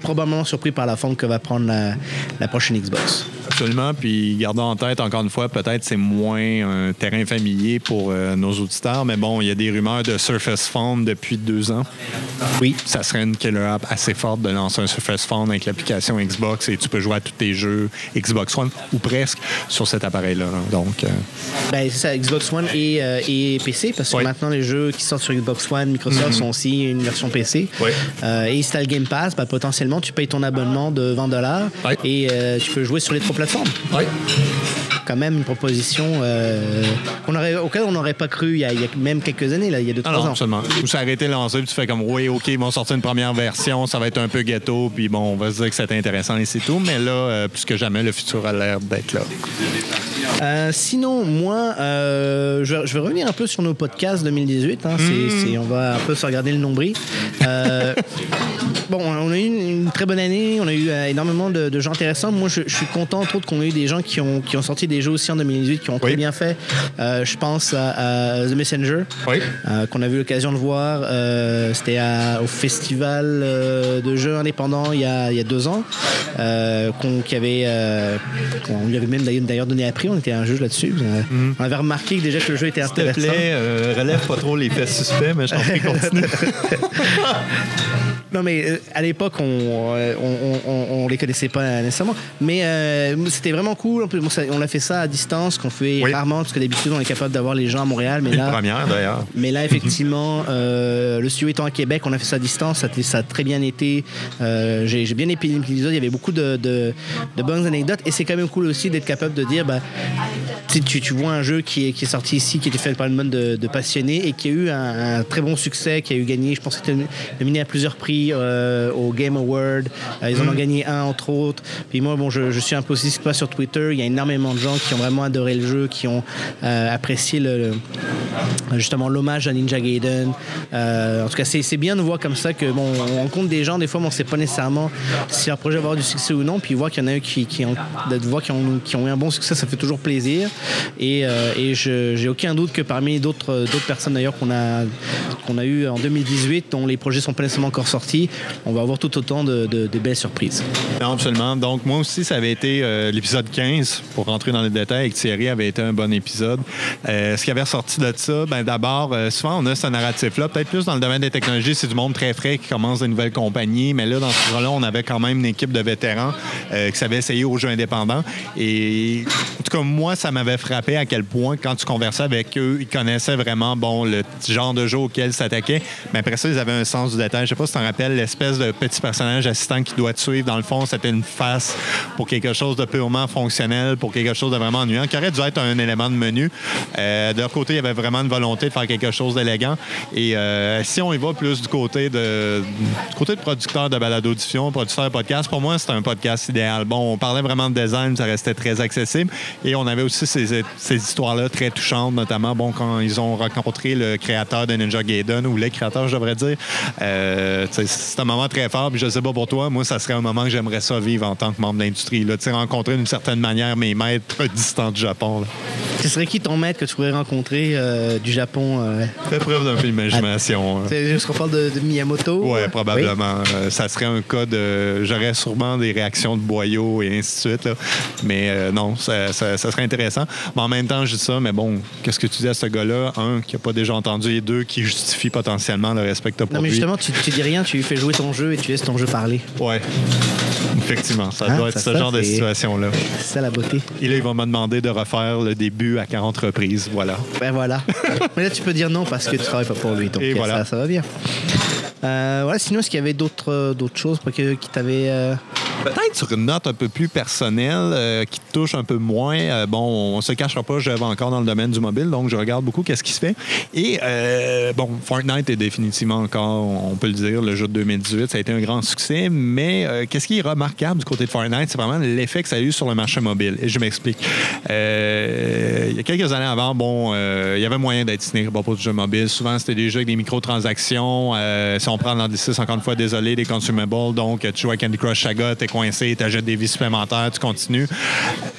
probablement surpris par la forme que va prendre la, la prochaine Xbox. Absolument. Puis gardons en tête, encore une fois, peut-être c'est moins un terrain familier pour euh, nos auditeurs, mais bon, il y a des rumeurs de Surface Phone depuis deux ans. Oui. Ça serait une killer app assez forte de lancer un Surface Phone avec l'application Xbox et tu peux jouer à tous tes jeux Xbox One ou presque sur cet appareil-là. Donc, euh, Ben, c'est ça, Xbox One et, euh, et PC, parce que Oui. maintenant les jeux qui sortent sur Xbox One, Microsoft sont aussi une version PC. Oui. Et si tu as le Game Pass, ben, potentiellement tu payes ton abonnement de 20 dollars Oui. et tu peux jouer sur les trois plateformes. Plateforme. Oui quand même une proposition euh, aurait, auquel on n'aurait pas cru il y, a, même quelques années, là, il y a deux, trois ans. Absolument. Ou ça a été lancé, puis tu fais comme, oui, OK, ils vont sortir une première version, ça va être un peu ghetto, puis bon, on va se dire que c'est intéressant et c'est tout. Mais là, euh, plus que jamais, le futur a l'air d'être là. Euh, sinon, moi, euh, je, vais, revenir un peu sur nos podcasts 2018. Hein. Hmm. on va un peu se regarder le nombril. Euh, [LAUGHS] bon, on a eu une, très bonne année. On a eu énormément de, gens intéressants. Moi, je, suis content, entre qu'on ait eu des gens qui ont, qui ont sorti des jeux aussi en 2018 qui ont très bien fait. je pense à, The Messenger, qu'on a eu l'occasion de voir. C'était au festival de jeux indépendants il y a, il y a deux ans, qu'on, qui avait, on lui avait même d'ailleurs donné à prix. On était un jeu là-dessus. Mhm. On avait remarqué que déjà que le jeu était intéressant. S'il te plaît, euh, relève pas trop les faits suspects, mais je t'en prie, continue. [LAUGHS] Non, mais euh, à l'époque, euh, on, on, on, les connaissait pas nécessairement. Mais euh, c'était vraiment cool. On a fait ça à distance, qu'on fait rarement, parce que d'habitude, on est capable d'avoir les gens à Montréal. Mais là, première, d'ailleurs. Mais là, effectivement, [LAUGHS] le studio étant à Québec, on a fait ça à distance. Ça, ça a très bien été. J'ai bien aimé l'épisode. Il y avait beaucoup de, de, bonnes anecdotes. Et c'est quand même cool aussi d'être capable de dire, bah, tu, tu vois un jeu qui est, qui est sorti ici, qui était fait par une bande de, passionnés et qui a eu un, très bon succès, qui a eu gagné, je pense, qu'il était nominé à plusieurs prix euh, au Game Award. Euh, ils en ont mm. gagné un, entre autres. Puis moi, bon, je, suis un peu aussi pas sur Twitter? Il y a énormément de gens qui ont vraiment adoré le jeu, qui ont euh, apprécié justement l'hommage à Ninja Gaiden. en tout cas, c'est bien de voir comme ça que bon, on rencontre des gens, des fois, on ne sait pas nécessairement si leur projet va avoir du succès ou non. Puis voir qu'il y en a eu qui, qui ont, ont, eu un bon succès, ça fait toujours plaisir. Et, et je j'ai aucun doute que parmi d'autres personnes d'ailleurs qu'on a, qu'on a eu en 2018, dont les projets sont pas nécessairement encore sortis, on va avoir tout autant de, belles surprises. Absolument. Donc, moi aussi, ça avait été euh, l'épisode 15, pour rentrer dans les détails, avec Thierry, avait été un bon épisode. Euh, ce qui avait ressorti de ça, ben, d'abord, euh, souvent, on a ce narratif-là. Peut-être plus dans le domaine des technologies, c'est du monde très frais qui commence des nouvelles compagnies. Mais là, dans ce cas-là, on avait quand même une équipe de vétérans qui savaient essayer aux jeux indépendants. Et en tout cas, moi, ça m'avait frappé à quel point, quand tu conversais avec eux, ils connaissaient vraiment bon, le genre de jeu auquel ils s'attaquaient. Mais après ça, ils avaient un sens du détail. Je sais pas si tu t'en rappelles l'espèce de petit personnage assistant qui doit te suivre. Dans le fond, c'était une face pour quelque chose de purement fonctionnel, pour quelque chose de vraiment ennuyant, qui aurait dû être un élément de menu. Euh, de leur côté, il y avait vraiment une volonté de faire quelque chose d'élégant. Et euh, si on y va plus du côté de, du côté de producteur de balado-diffusion, producteur de podcast, pour moi, c'était un podcast idéal. Bon, on parlait vraiment de design, ça restait très accessible. Et on avait aussi ces, ces histoires-là très touchantes, notamment bon, quand ils ont rencontré le créateur de Ninja Gaiden, ou les créateurs, je devrais dire. Euh, c'est un moment très fort. Puis je sais pas pour toi, moi, ça serait un moment que j'aimerais ça vivre en tant que membre de l'industrie. Rencontrer d'une certaine manière mes maîtres [LAUGHS] distants du Japon. Ce serait qui ton maître que tu pourrais rencontrer euh, du Japon? Euh? Fais preuve d'un peu d'imagination. Hein. C'est juste qu'on parle de, Miyamoto? Oui, probablement. Euh, ça serait un cas de. J'aurais sûrement des réactions de boyaux et ainsi de suite. Mais non, ça, serait intéressant. Mais en même temps, je dis ça, mais bon, qu'est-ce que tu dis à ce gars-là? Un, qui n'a pas déjà entendu, et deux, qui justifie potentiellement le respect que tu Non, mais justement, tu, tu dis rien, tu fais jouer ton jeu et tu laisses ton jeu parler. Ouais. Effectivement, ça doit hein, être ce genre de C'est ça la beauté. Et là, il va me demander de refaire le début à 40 reprises. Voilà. Ben voilà. [LAUGHS] Mais là, tu peux dire non parce que tu travailles pas pour lui. Donc et voilà. ça, va bien. Euh, sinon, est-ce qu'il y avait d'autres, euh, d'autres choses qui t'avaient. Euh, Peut-être sur une note un peu plus personnelle euh, qui te touche un peu moins. Euh, bon, on se cachera pas, je vais encore dans le domaine du mobile, donc je regarde beaucoup qu'est-ce qui se fait. Et euh, bon, Fortnite est définitivement encore, on peut le dire, le jeu de 2018, ça a été un grand succès. Mais qu'est-ce qui est remarquable du côté de Fortnite, c'est vraiment l'effet que ça a eu sur le marché mobile. Et je m'explique. il y a quelques années avant, bon, il y avait moyen d'être cynique pour du jeu mobile. Souvent, c'était des jeux avec des microtransactions. si on prend l'anglicisme, encore une fois, désolé, des consumables. Donc, tu joues à Candy Crush Saga, coincé, tu achètes des vies supplémentaires, tu continues.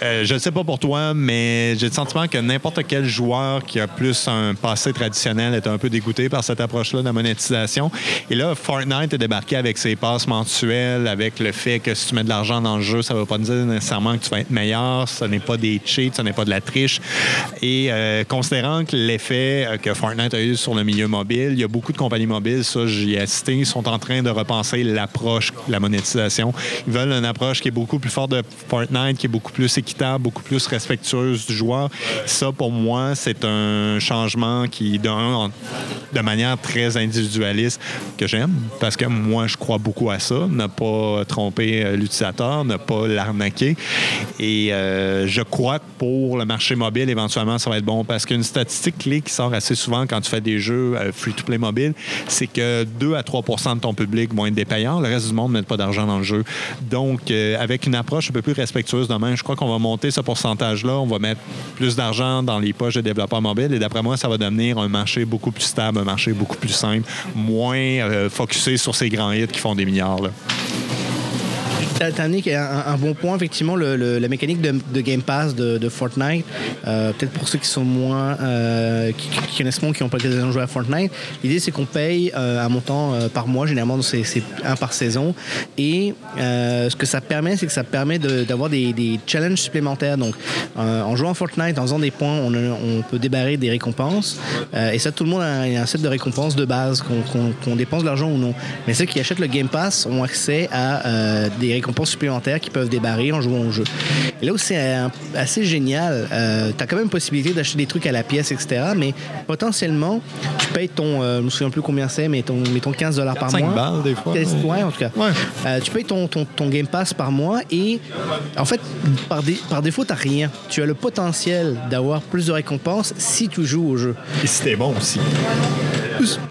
Euh, je ne sais pas pour toi, mais j'ai le sentiment que n'importe quel joueur qui a plus un passé traditionnel est un peu dégoûté par cette approche-là de monétisation. Et là, Fortnite est débarqué avec ses passes mensuelles, avec le fait que si tu mets de l'argent dans le jeu, ça ne va pas dire nécessairement que tu vas être meilleur. Ce n'est pas des cheats, ce n'est pas de la triche. Et euh, considérant que l'effet euh, que Fortnite a eu sur le milieu mobile, il y a beaucoup de compagnies mobiles, ça j'y ai assisté, ils sont en train de repenser l'approche, la monétisation. Ils veulent une approche qui est beaucoup plus forte de Fortnite, qui est beaucoup plus équitable, beaucoup plus respectueuse du joueur, ça, pour moi, c'est un changement qui, d'un, de manière très individualiste, que j'aime, parce que moi, je crois beaucoup à ça, ne pas tromper euh, l'utilisateur, ne pas l'arnaquer. Et euh, je crois que pour le marché mobile, éventuellement, ça va être bon, parce qu'une statistique clé qui sort assez souvent quand tu fais des jeux euh, free-to-play mobile, c'est que 2 à 3% de ton public vont être des payants, le reste du monde ne met pas d'argent dans le jeu. Donc, avec une approche un peu plus respectueuse demain, je crois qu'on va monter ce pourcentage-là, on va mettre plus d'argent dans les poches de développeurs mobiles. Et d'après moi, ça va devenir un marché beaucoup plus stable, un marché beaucoup plus simple, moins euh, focusé sur ces grands hits qui font des milliards. T'as amené un, bon point, effectivement, la mécanique de, Game Pass de, Fortnite. Euh, peut-être pour ceux qui sont moins. Euh, qui, connaissent moins, qui n'ont pas l'occasion de jouer à Fortnite. L'idée, c'est qu'on paye euh, un montant par mois, généralement, c'est un par saison. Et ce que ça permet, c'est que ça permet d'avoir des, challenges supplémentaires. Donc, en jouant à Fortnite, en faisant des points, on peut débarrer des récompenses. et ça, tout le monde a, un set de récompenses de base, qu'on dépense de l'argent ou non. Mais ceux qui achètent le Game Pass ont accès à des récompenses supplémentaires qui peuvent débarrer en jouant au jeu. Et là où c'est assez génial, euh, tu as quand même possibilité d'acheter des trucs à la pièce, etc. Mais potentiellement, tu payes ton, euh, je me souviens plus combien c'est, mais ton, 15 dollars par mois. balles des fois. Ouais, en tout cas. Euh, tu payes ton, ton, Game Pass par mois et en fait, par, par défaut, tu rien. Tu as le potentiel d'avoir plus de récompenses si tu joues au jeu. Et si t'es bon aussi.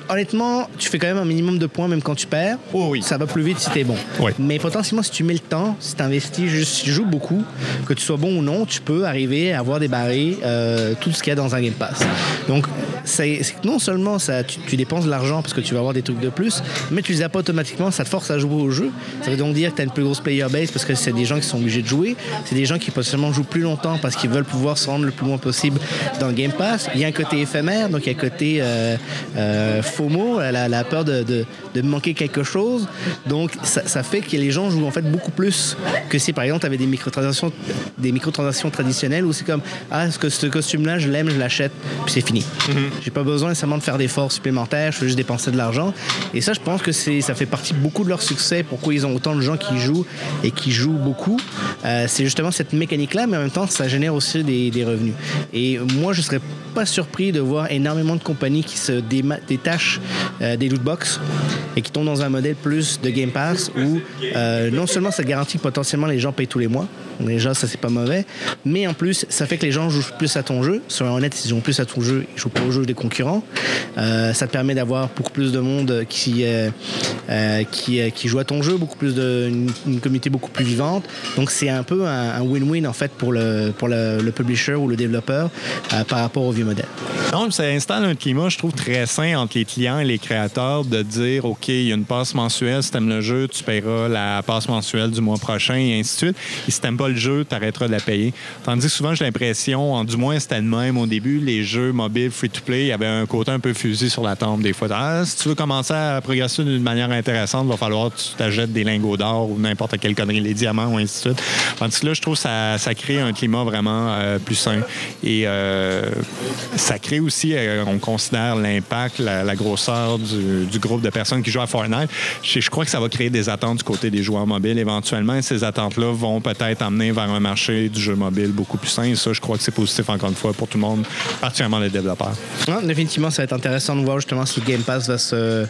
Honnêtement, tu fais quand même un minimum de points même quand tu perds. Oh oui. Ça va plus vite si t'es bon. Mais potentiellement, si tu le temps, si tu investis, juste, si tu joues beaucoup, que tu sois bon ou non, tu peux arriver à avoir débarré euh, tout ce qu'il y a dans un Game Pass. Donc, c'est non seulement ça, tu, dépenses de l'argent parce que tu vas avoir des trucs de plus, mais tu les as pas automatiquement, ça force à jouer au jeu. Ça veut donc dire que tu as une plus grosse player base parce que c'est des gens qui sont obligés de jouer. C'est des gens qui potentiellement jouent plus longtemps parce qu'ils veulent pouvoir se rendre le plus loin possible dans le Game Pass. Il y a un côté éphémère, donc il y a un côté euh, euh, FOMO, la, peur de, manquer quelque chose. Donc ça, ça, fait que les gens jouent en fait beaucoup plus que si par exemple tu avais des microtransactions, des microtransactions traditionnelles où c'est comme ah ce, que, ce costume-là je l'aime, je l'achète, puis c'est fini. Mm-hmm. J'ai pas besoin nécessairement de faire d'efforts supplémentaires, je veux juste dépenser de l'argent. Et ça, je pense que c'est, ça fait partie beaucoup de leur succès, pourquoi ils ont autant de gens qui jouent et qui jouent beaucoup. Euh, c'est justement cette mécanique-là, mais en même temps, ça génère aussi des, des revenus. Et moi, je serais pas surpris de voir énormément de compagnies qui se détachent euh, des loot box et qui tombent dans un modèle plus de Game Pass où euh, non seulement ça garantit que potentiellement les gens payent tous les mois, déjà ça c'est pas mauvais, mais en plus ça fait que les gens jouent plus à ton jeu. Soyons honnêtes, s'ils jouent plus à ton jeu, ils jouent pas au jeu des concurrents. Euh, ça te permet d'avoir beaucoup plus de monde qui, qui, qui joue à ton jeu, beaucoup plus de une, communauté beaucoup plus vivante. Donc c'est un peu un win-win en fait pour le pour le, publisher ou le développeur par rapport au vieux modèle. Non, ça installe un climat, je trouve, très sain entre les clients et les créateurs de dire OK, il y a une passe mensuelle, si t'aimes le jeu, tu paieras la passe mensuelle du mois prochain et ainsi de suite. Et si pas le jeu, tu arrêteras de la payer. Tandis que souvent, j'ai l'impression, du moins c'était le même au début, les jeux mobiles free-to-play, il y avait un côté un peu fusé sur la tombe des fois. Ah, si tu veux commencer à progresser d'une manière intéressante, il va falloir que tu t'achètes des lingots d'or ou n'importe quelle connerie, les diamants ou ainsi de suite. Tandis que là, je trouve que ça, crée un climat vraiment euh, plus sain. Et euh, ça crée aussi, euh, on considère l'impact, la, grosseur du, groupe de personnes qui jouent à Fortnite. Je, crois que ça va créer des attentes du côté des joueurs mobiles éventuellement. Ces attentes-là vont peut-être amener vers un marché du jeu mobile beaucoup plus sain. Et ça, je crois que c'est positif encore une fois pour tout le monde, particulièrement les développeurs. définitivement, ça va être intéressant de voir justement si Game Pass va se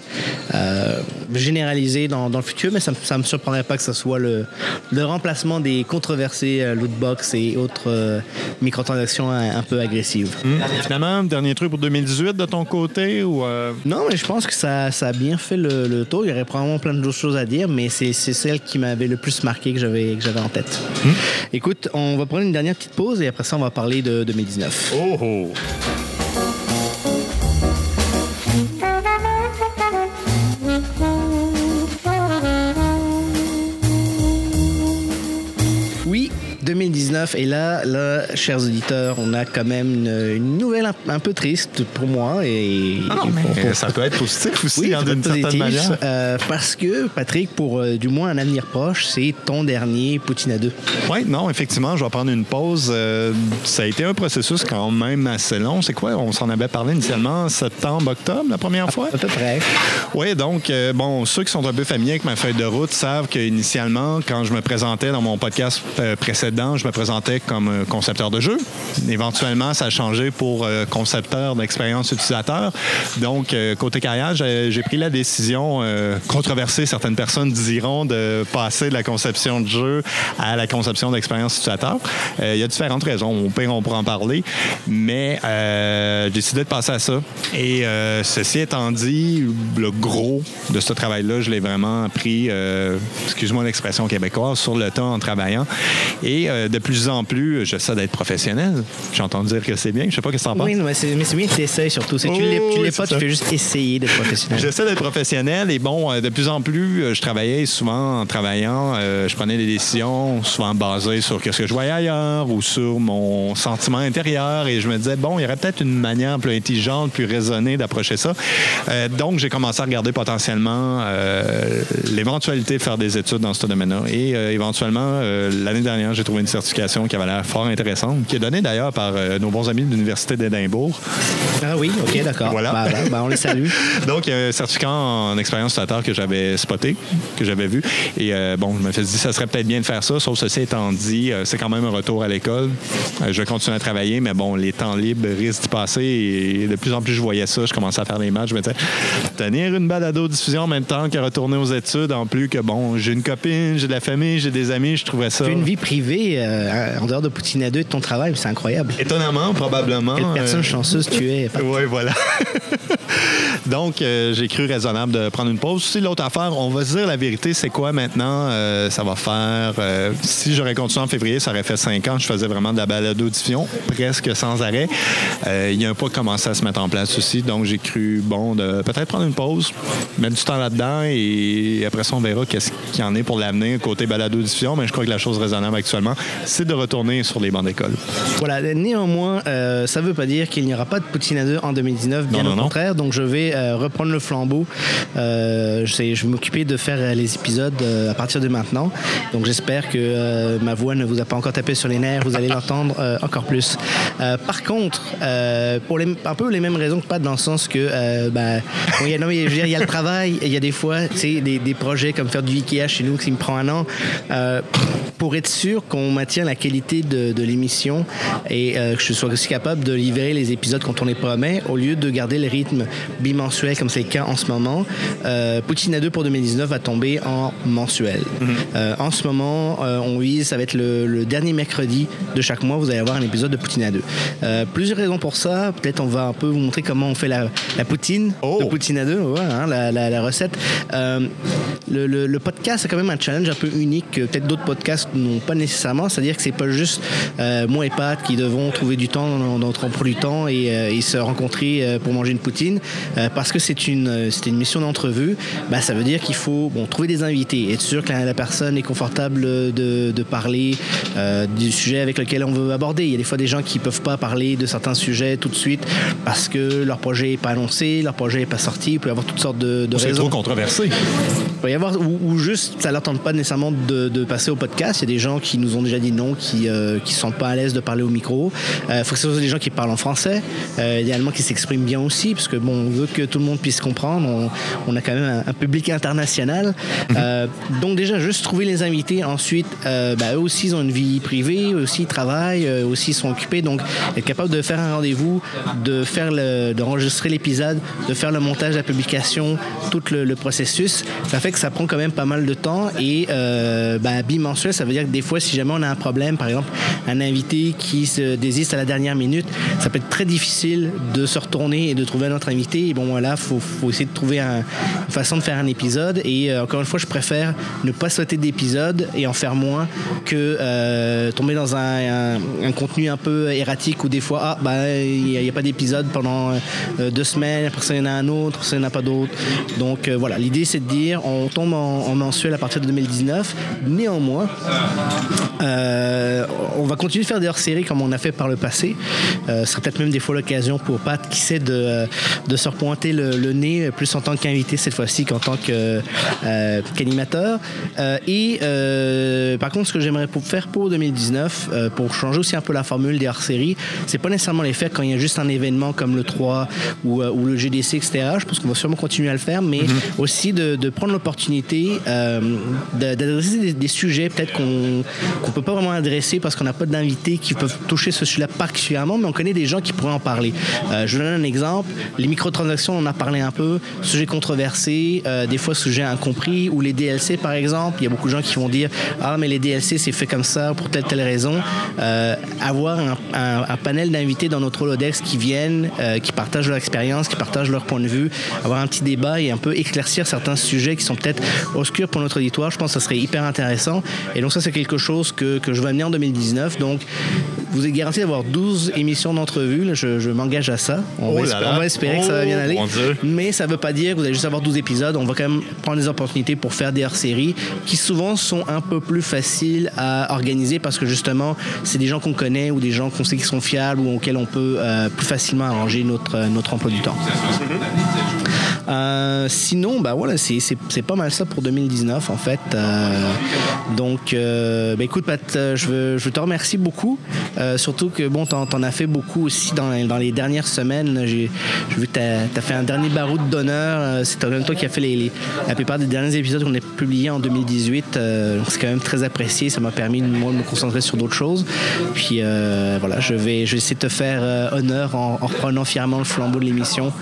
euh, généraliser dans, le futur, mais ça ne me surprendrait pas que ce soit le, le remplacement des controversés euh, lootbox et autres microtransactions un, peu agressives. Hum. Finalement, dernier truc pour 2018 de ton côté ou euh? Non, mais je pense que ça, ça a bien fait le, tour. Il y aurait probablement plein d'autres choses à dire, mais c'est celle qui m'avait le plus marqué que j'avais en tête. Hum. Écoute, on va prendre une dernière petite pause et après ça, on va parler de 2019. Oh, oh. 2019. Et là, là, chers auditeurs, on a quand même une, une nouvelle un, un peu triste pour moi. Et, Ah et mais pour- pour- ça peut être positif aussi, oui, hein, d'une certaine manière. euh, parce que, Patrick, pour euh, du moins un avenir proche, c'est ton dernier Poutine à deux. Oui, non, effectivement, je vais prendre une pause. Euh, ça a été un processus quand même assez long. C'est quoi? On s'en avait parlé initialement septembre, octobre, la première fois? À peu près. Oui, donc, bon, ceux qui sont un peu familiers avec ma feuille de route savent qu'initialement, quand je me présentais dans mon podcast euh, je me présentais comme concepteur de jeu. Éventuellement, ça a changé pour euh, concepteur d'expérience utilisateur. Donc, euh, côté carrière, j'ai pris la décision euh, controversée, certaines personnes diront, de passer de la conception de jeu à la conception d'expérience utilisateur. Il y a différentes raisons. Au pire, on pourra en parler. Mais j'ai décidé de passer à ça. Et ceci étant dit, le gros de ce travail-là, je l'ai vraiment euh, excuse-moi l'expression québécoise, sur le temps en travaillant. Et euh, de plus en plus, j'essaie d'être professionnel. J'entends dire que c'est bien. Je sais pas ce que tu en penses. Oui, mais c'est bien que tu essayes surtout. Tu Oh, l'es oui, pas, tu fais juste essayer d'être professionnel. J'essaie d'être professionnel et bon, euh, de plus en plus, euh, je travaillais souvent en travaillant, euh, je prenais des décisions souvent basées sur ce que je voyais ailleurs ou sur mon sentiment intérieur et je me disais, bon, il y aurait peut-être une manière plus intelligente, plus raisonnée d'approcher ça. Euh, donc, j'ai commencé à regarder potentiellement euh, l'éventualité de faire des études dans ce domaine-là et euh, éventuellement, euh, l'année dernière, j'ai trouvé une certification qui avait l'air fort intéressante, qui est donnée d'ailleurs par euh, nos bons amis de l'Université d'Édimbourg. Ah oui, ok, d'accord. Voilà. Bah, bah, bah, on les salue. [LAUGHS] Donc, il y a un certificat en expérience utilisateur que j'avais spoté, que j'avais vu. Et euh, bon, je me suis dit, ça serait peut-être bien de faire ça, sauf ceci étant dit, euh, c'est quand même un retour à l'école. Je vais continuer à travailler, mais bon, les temps libres risquent d'y passer. Et de plus en plus, je voyais ça. Je commençais à faire des matchs. Je me disais, tenir une balado-diffusion en même temps que retourner aux études, en plus que, bon, j'ai une copine, j'ai de la famille, j'ai des amis, je trouvais ça. Une vie privée euh, en dehors de Poutine à deux et de ton travail, c'est incroyable. Étonnamment, probablement. Quelle personne euh, chanceuse tu es. Oui, voilà. [LAUGHS] Donc, euh, j'ai cru raisonnable de prendre une pause. Si l'autre affaire, on va se dire la vérité, c'est quoi maintenant? Ça va faire. si j'aurais continué en février, ça aurait fait cinq ans. Je faisais vraiment de la balado-diffusion, presque sans arrêt. Il y a un pas commençait à se mettre en place aussi. Donc, j'ai cru, bon, de peut-être prendre une pause, mettre du temps là-dedans et après ça, on verra qu'est-ce qu'il y en est pour l'avenir côté balado-diffusion. Mais je crois que la chose raisonnable actuellement, c'est de retourner sur les bancs d'école. Voilà, néanmoins, euh, ça ne veut pas dire qu'il n'y aura pas de Poutine à deux en 2019, bien Non, au non. contraire. Donc je vais euh, reprendre le flambeau. Euh, je, sais- je vais m'occuper de faire les épisodes à partir de maintenant. Donc j'espère que ma voix ne vous a pas encore tapé sur les nerfs. Vous allez l'entendre [LAUGHS] encore plus. Par contre, pour les, un peu les mêmes raisons que pas dans le sens que ben, bon, il y a, non, mais je veux dire, il y a le travail, il y a des fois, tu sais, des, des projets comme faire du Ikea chez nous qui me prend un an. Pour être sûr qu'on maintient la qualité de, de l'émission et euh, que je sois aussi capable de livrer les épisodes quand on les promet, au lieu de garder le rythme bimensuel comme c'est le cas en ce moment, euh, Poutine à 2 pour 2019 va tomber en mensuel. Euh, en ce moment, on vise, ça va être le, le dernier mercredi de chaque mois, vous allez avoir un épisode de Poutine à 2. Euh, plusieurs raisons pour ça. Peut-être on va un peu vous montrer comment on fait la, la poutine Oh. de Poutine à 2, ouais, hein, la, la- la recette. Le, le- le podcast, c'est quand même un challenge un peu unique que peut-être d'autres podcasts n'ont pas nécessairement. C'est-à-dire que c'est pas juste euh, moi et Pat qui devons trouver du temps dans notre emploi du temps et, euh, et se rencontrer euh, pour manger une poutine. Parce que c'est une, mission d'entrevue, bah, ça veut dire qu'il faut bon, trouver des invités, être sûr que la, la personne est confortable de, de parler du sujet avec lequel on veut aborder. Il y a des fois des gens qui peuvent pas parler de certains sujets tout de suite parce que leur projet n'est pas annoncé, leur projet n'est pas sorti. Il peut y avoir toutes sortes de, de C'est trop controversé. Il peut y avoir, ou, ou juste, ça leur tente pas nécessairement de, de passer au podcast. Il y a des gens qui nous ont déjà dit non, qui ne se sentent pas à l'aise de parler au micro. Il faut que ce soit des gens qui parlent en français, euh, idéalement qui s'expriment bien aussi, parce que bon, on veut que tout le monde puisse comprendre. On, on a quand même un, un public international. Euh, donc déjà, juste trouver les invités. Ensuite, euh, bah, eux aussi, ils ont une vie privée, eux aussi, ils travaillent, eux aussi, ils sont occupés. Donc, être capable de faire un rendez-vous, de faire le, d'enregistrer l'épisode, de faire le montage, la publication, tout le, le processus, ça fait que ça prend quand même pas mal de temps. Et euh, bah, bimensuel, ça veut dire que des fois, si jamais on a un problème, par exemple, un invité qui se désiste à la dernière minute, ça peut être très difficile de se retourner et de trouver un autre invité. Et bon, voilà, faut, faut essayer de trouver un- une façon de faire un épisode. Et euh, encore une fois, je préfère ne pas sauter d'épisode et en faire moins que euh, tomber dans un, contenu un peu erratique où des fois, ah, bah, il n'y a, pas d'épisode pendant euh, deux semaines, après ça, il y en a un autre, ça, il n'y en a pas d'autre. Donc voilà, l'idée, c'est de dire, on, on tombe en, mensuel à partir de 2019. Néanmoins, euh, on va continuer de faire des hors-séries comme on a fait par le passé. Euh, ce serait peut-être même des fois l'occasion pour Pat qui sait de, de se repointer le, nez plus en tant qu'invité cette fois-ci qu'en tant qu'animateur. et par contre, ce que j'aimerais faire pour 2019, pour changer aussi un peu la formule des hors-séries, c'est pas nécessairement les faire quand il y a juste un événement comme le 3 ou, ou le GDC, etc. Je pense qu'on va sûrement continuer à le faire, mais mhm. aussi de, de prendre l'opportunité euh, d'adresser des, sujets peut-être qu'on ne peut pas vraiment adresser parce qu'on n'a pas d'invités qui peuvent toucher ce sujet-là particulièrement, mais on connaît des gens qui pourraient en parler. Euh, je vous donne un exemple. Les microtransactions, on en a parlé un peu. Sujet controversé, euh, des fois sujet incompris, ou les DLC par exemple. Il y a beaucoup de gens qui vont dire Ah, mais les DLC, c'est fait comme ça pour telle, telle raison. avoir un, panel d'invités dans notre Holodex qui viennent, qui partagent leur expérience, qui partagent leur point de vue, avoir un petit débat et un peu éclaircir certains sujets qui sont peut-être obscurs pour notre auditoire. Je pense que ça serait hyper intéressant. Et donc ça, c'est quelque chose que, que je vais amener en 2019. Donc, vous êtes garanti d'avoir 12 émissions d'entrevue. Je, je m'engage à ça. On, oh va, espérer, que ça va bien oh, aller. Mais ça ne veut pas dire que vous allez juste avoir 12 épisodes. On va quand même prendre des opportunités pour faire des hors-séries qui souvent sont un peu plus faciles à organiser parce que justement, c'est des gens qu'on connaît ou des gens qu'on sait qui sont fiables ou auxquels on peut euh, plus facilement arranger notre, notre emploi du temps. Euh, sinon, bah voilà, c'est pas mal ça pour 2019 en fait. Euh, donc, euh, bah, écoute, Pat, je veux, je te remercie beaucoup. surtout que bon, t'en en as fait beaucoup aussi dans, dans les dernières semaines. J'ai vu que t'as as fait un dernier baroud d'honneur. c'est toi même toi qui as fait les, la plupart des derniers épisodes qu'on a publiés en 2018. c'est quand même très apprécié. Ça m'a permis moi, de me concentrer sur d'autres choses. Puis voilà, je vais, je vais essayer de te faire honneur en, en reprenant fièrement le flambeau de l'émission.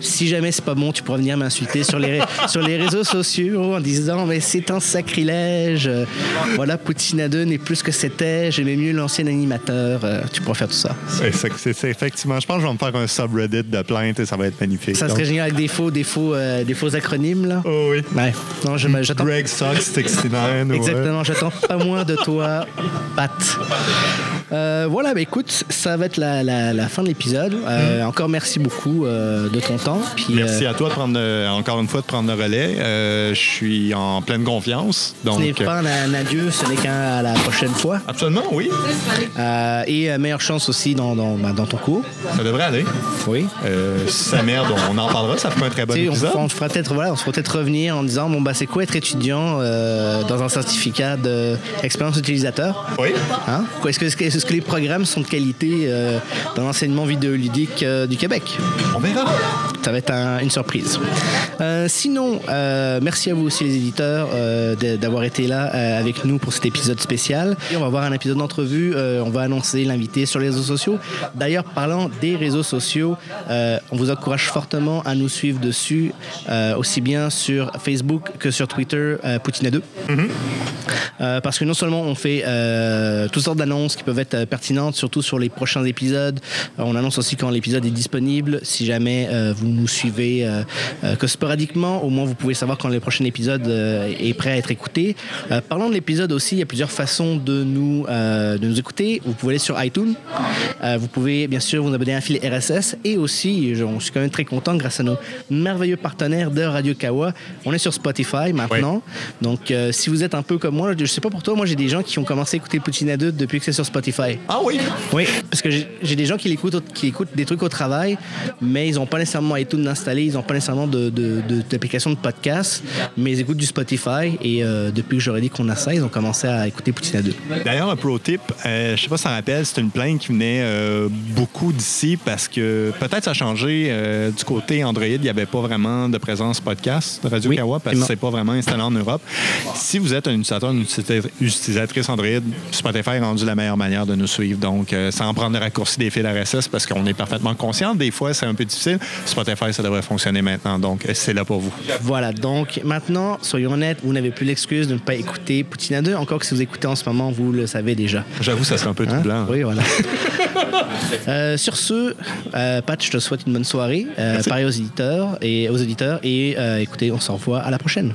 Si jamais c'est pas bon, tu pourras venir m'insulter sur les, [LAUGHS] sur les réseaux sociaux en disant mais c'est un sacrilège. Voilà, Poutine à deux n'est plus ce que c'était. J'aimais mieux l'ancien animateur. Euh, tu pourras faire tout ça. C'est effectivement. Je pense que je vais me faire un subreddit de plainte et ça va être magnifique. Ça serait génial avec des faux, des faux, euh, des faux acronymes là. Oh oui. Ouais. Non, j'attends. Greg Sox 69. Exactement. J'attends pas moins de toi, Pat. Euh, voilà, bah, écoute, ça va être la, la, fin de l'épisode. Mm. Encore merci beaucoup de ton temps. Puis, merci à toi prendre, encore une fois de prendre le relais. je suis en pleine confiance. Donc... Ce n'est pas un, adieu, ce n'est qu'à la prochaine fois. Absolument, oui. et meilleure chance aussi dans, dans, ben, dans, ton cours. Ça devrait aller. Oui. ça merde, on en parlera. Ça fera un très bon épisode. On, fera peut-être voilà, on se peut-être revenir en disant bon bah c'est quoi être étudiant dans un certificat d'expérience utilisateur? Oui. Hein? Est-ce que, est que, les programmes sont de qualité dans l'enseignement vidéoludique du Québec? On verra. Ça va être une surprise. Euh, sinon, euh, merci à vous aussi les éditeurs euh, d'avoir été là avec nous pour cet épisode spécial. Et on va avoir un épisode d'entrevue. on va annoncer l'invité sur les réseaux sociaux. D'ailleurs, parlant des réseaux sociaux, on vous encourage fortement à nous suivre dessus, aussi bien sur Facebook que sur Twitter, Poutine 2. Mm-hmm. parce que non seulement on fait toutes sortes d'annonces qui peuvent être pertinentes, surtout sur les prochains épisodes. on annonce aussi quand l'épisode est disponible. Si jamais vous nous suivez euh, euh, que sporadiquement, au moins vous pouvez savoir quand le prochain épisode euh, est prêt à être écouté. parlons de l'épisode aussi, il y a plusieurs façons de nous, de nous écouter. Vous pouvez aller sur iTunes. vous pouvez bien sûr vous abonner à un fil RSS et aussi, je, suis quand même très content grâce à nos merveilleux partenaires de Radio Kawa. On est sur Spotify maintenant. Donc si vous êtes un peu comme moi, je sais pas pour toi, moi j'ai des gens qui ont commencé à écouter Poutine à 2 depuis que c'est sur Spotify. Ah oui? Oui, parce que j'ai des gens qui l'écoutent, qui écoutent des trucs au travail, mais ils n'ont pas nécessairement iTunes installé, ils n'ont pas nécessairement d'application de, de, podcast, mais ils écoutent du Spotify et euh, depuis que j'aurais dit qu'on a ça, ils ont commencé à écouter Poutine à 2. D'ailleurs, un pro tip, euh, je sais pas si ça rappelle, c'est une plainte qui venait euh, beaucoup d'ici parce que peut-être ça a changé du côté Android, il n'y avait pas vraiment de présence podcast de Radio Kawa parce que c'est pas vraiment installé en Europe. Si vous êtes un utilisateur, une utilisatrice Android, Spotify est rendu la meilleure manière de nous suivre. Donc, sans prendre le raccourci des fils RSS parce qu'on est parfaitement conscient. Des fois, c'est un peu difficile. Spotify, ça devrait fonctionner maintenant. Donc, c'est là pour vous. Voilà. Donc, maintenant, soyons honnêtes, vous n'avez plus l'excuse de ne pas écouter Poutine à 2. Encore que si vous écoutez en ce moment, vous le savez déjà. J'avoue, ça serait un peu tout hein? blanc. Oui, voilà. [LAUGHS] Euh, sur ce, euh, Pat, je te souhaite une bonne soirée. Euh, pareil aux éditeurs et aux auditeurs. Et écoutez, on se revoit à la prochaine.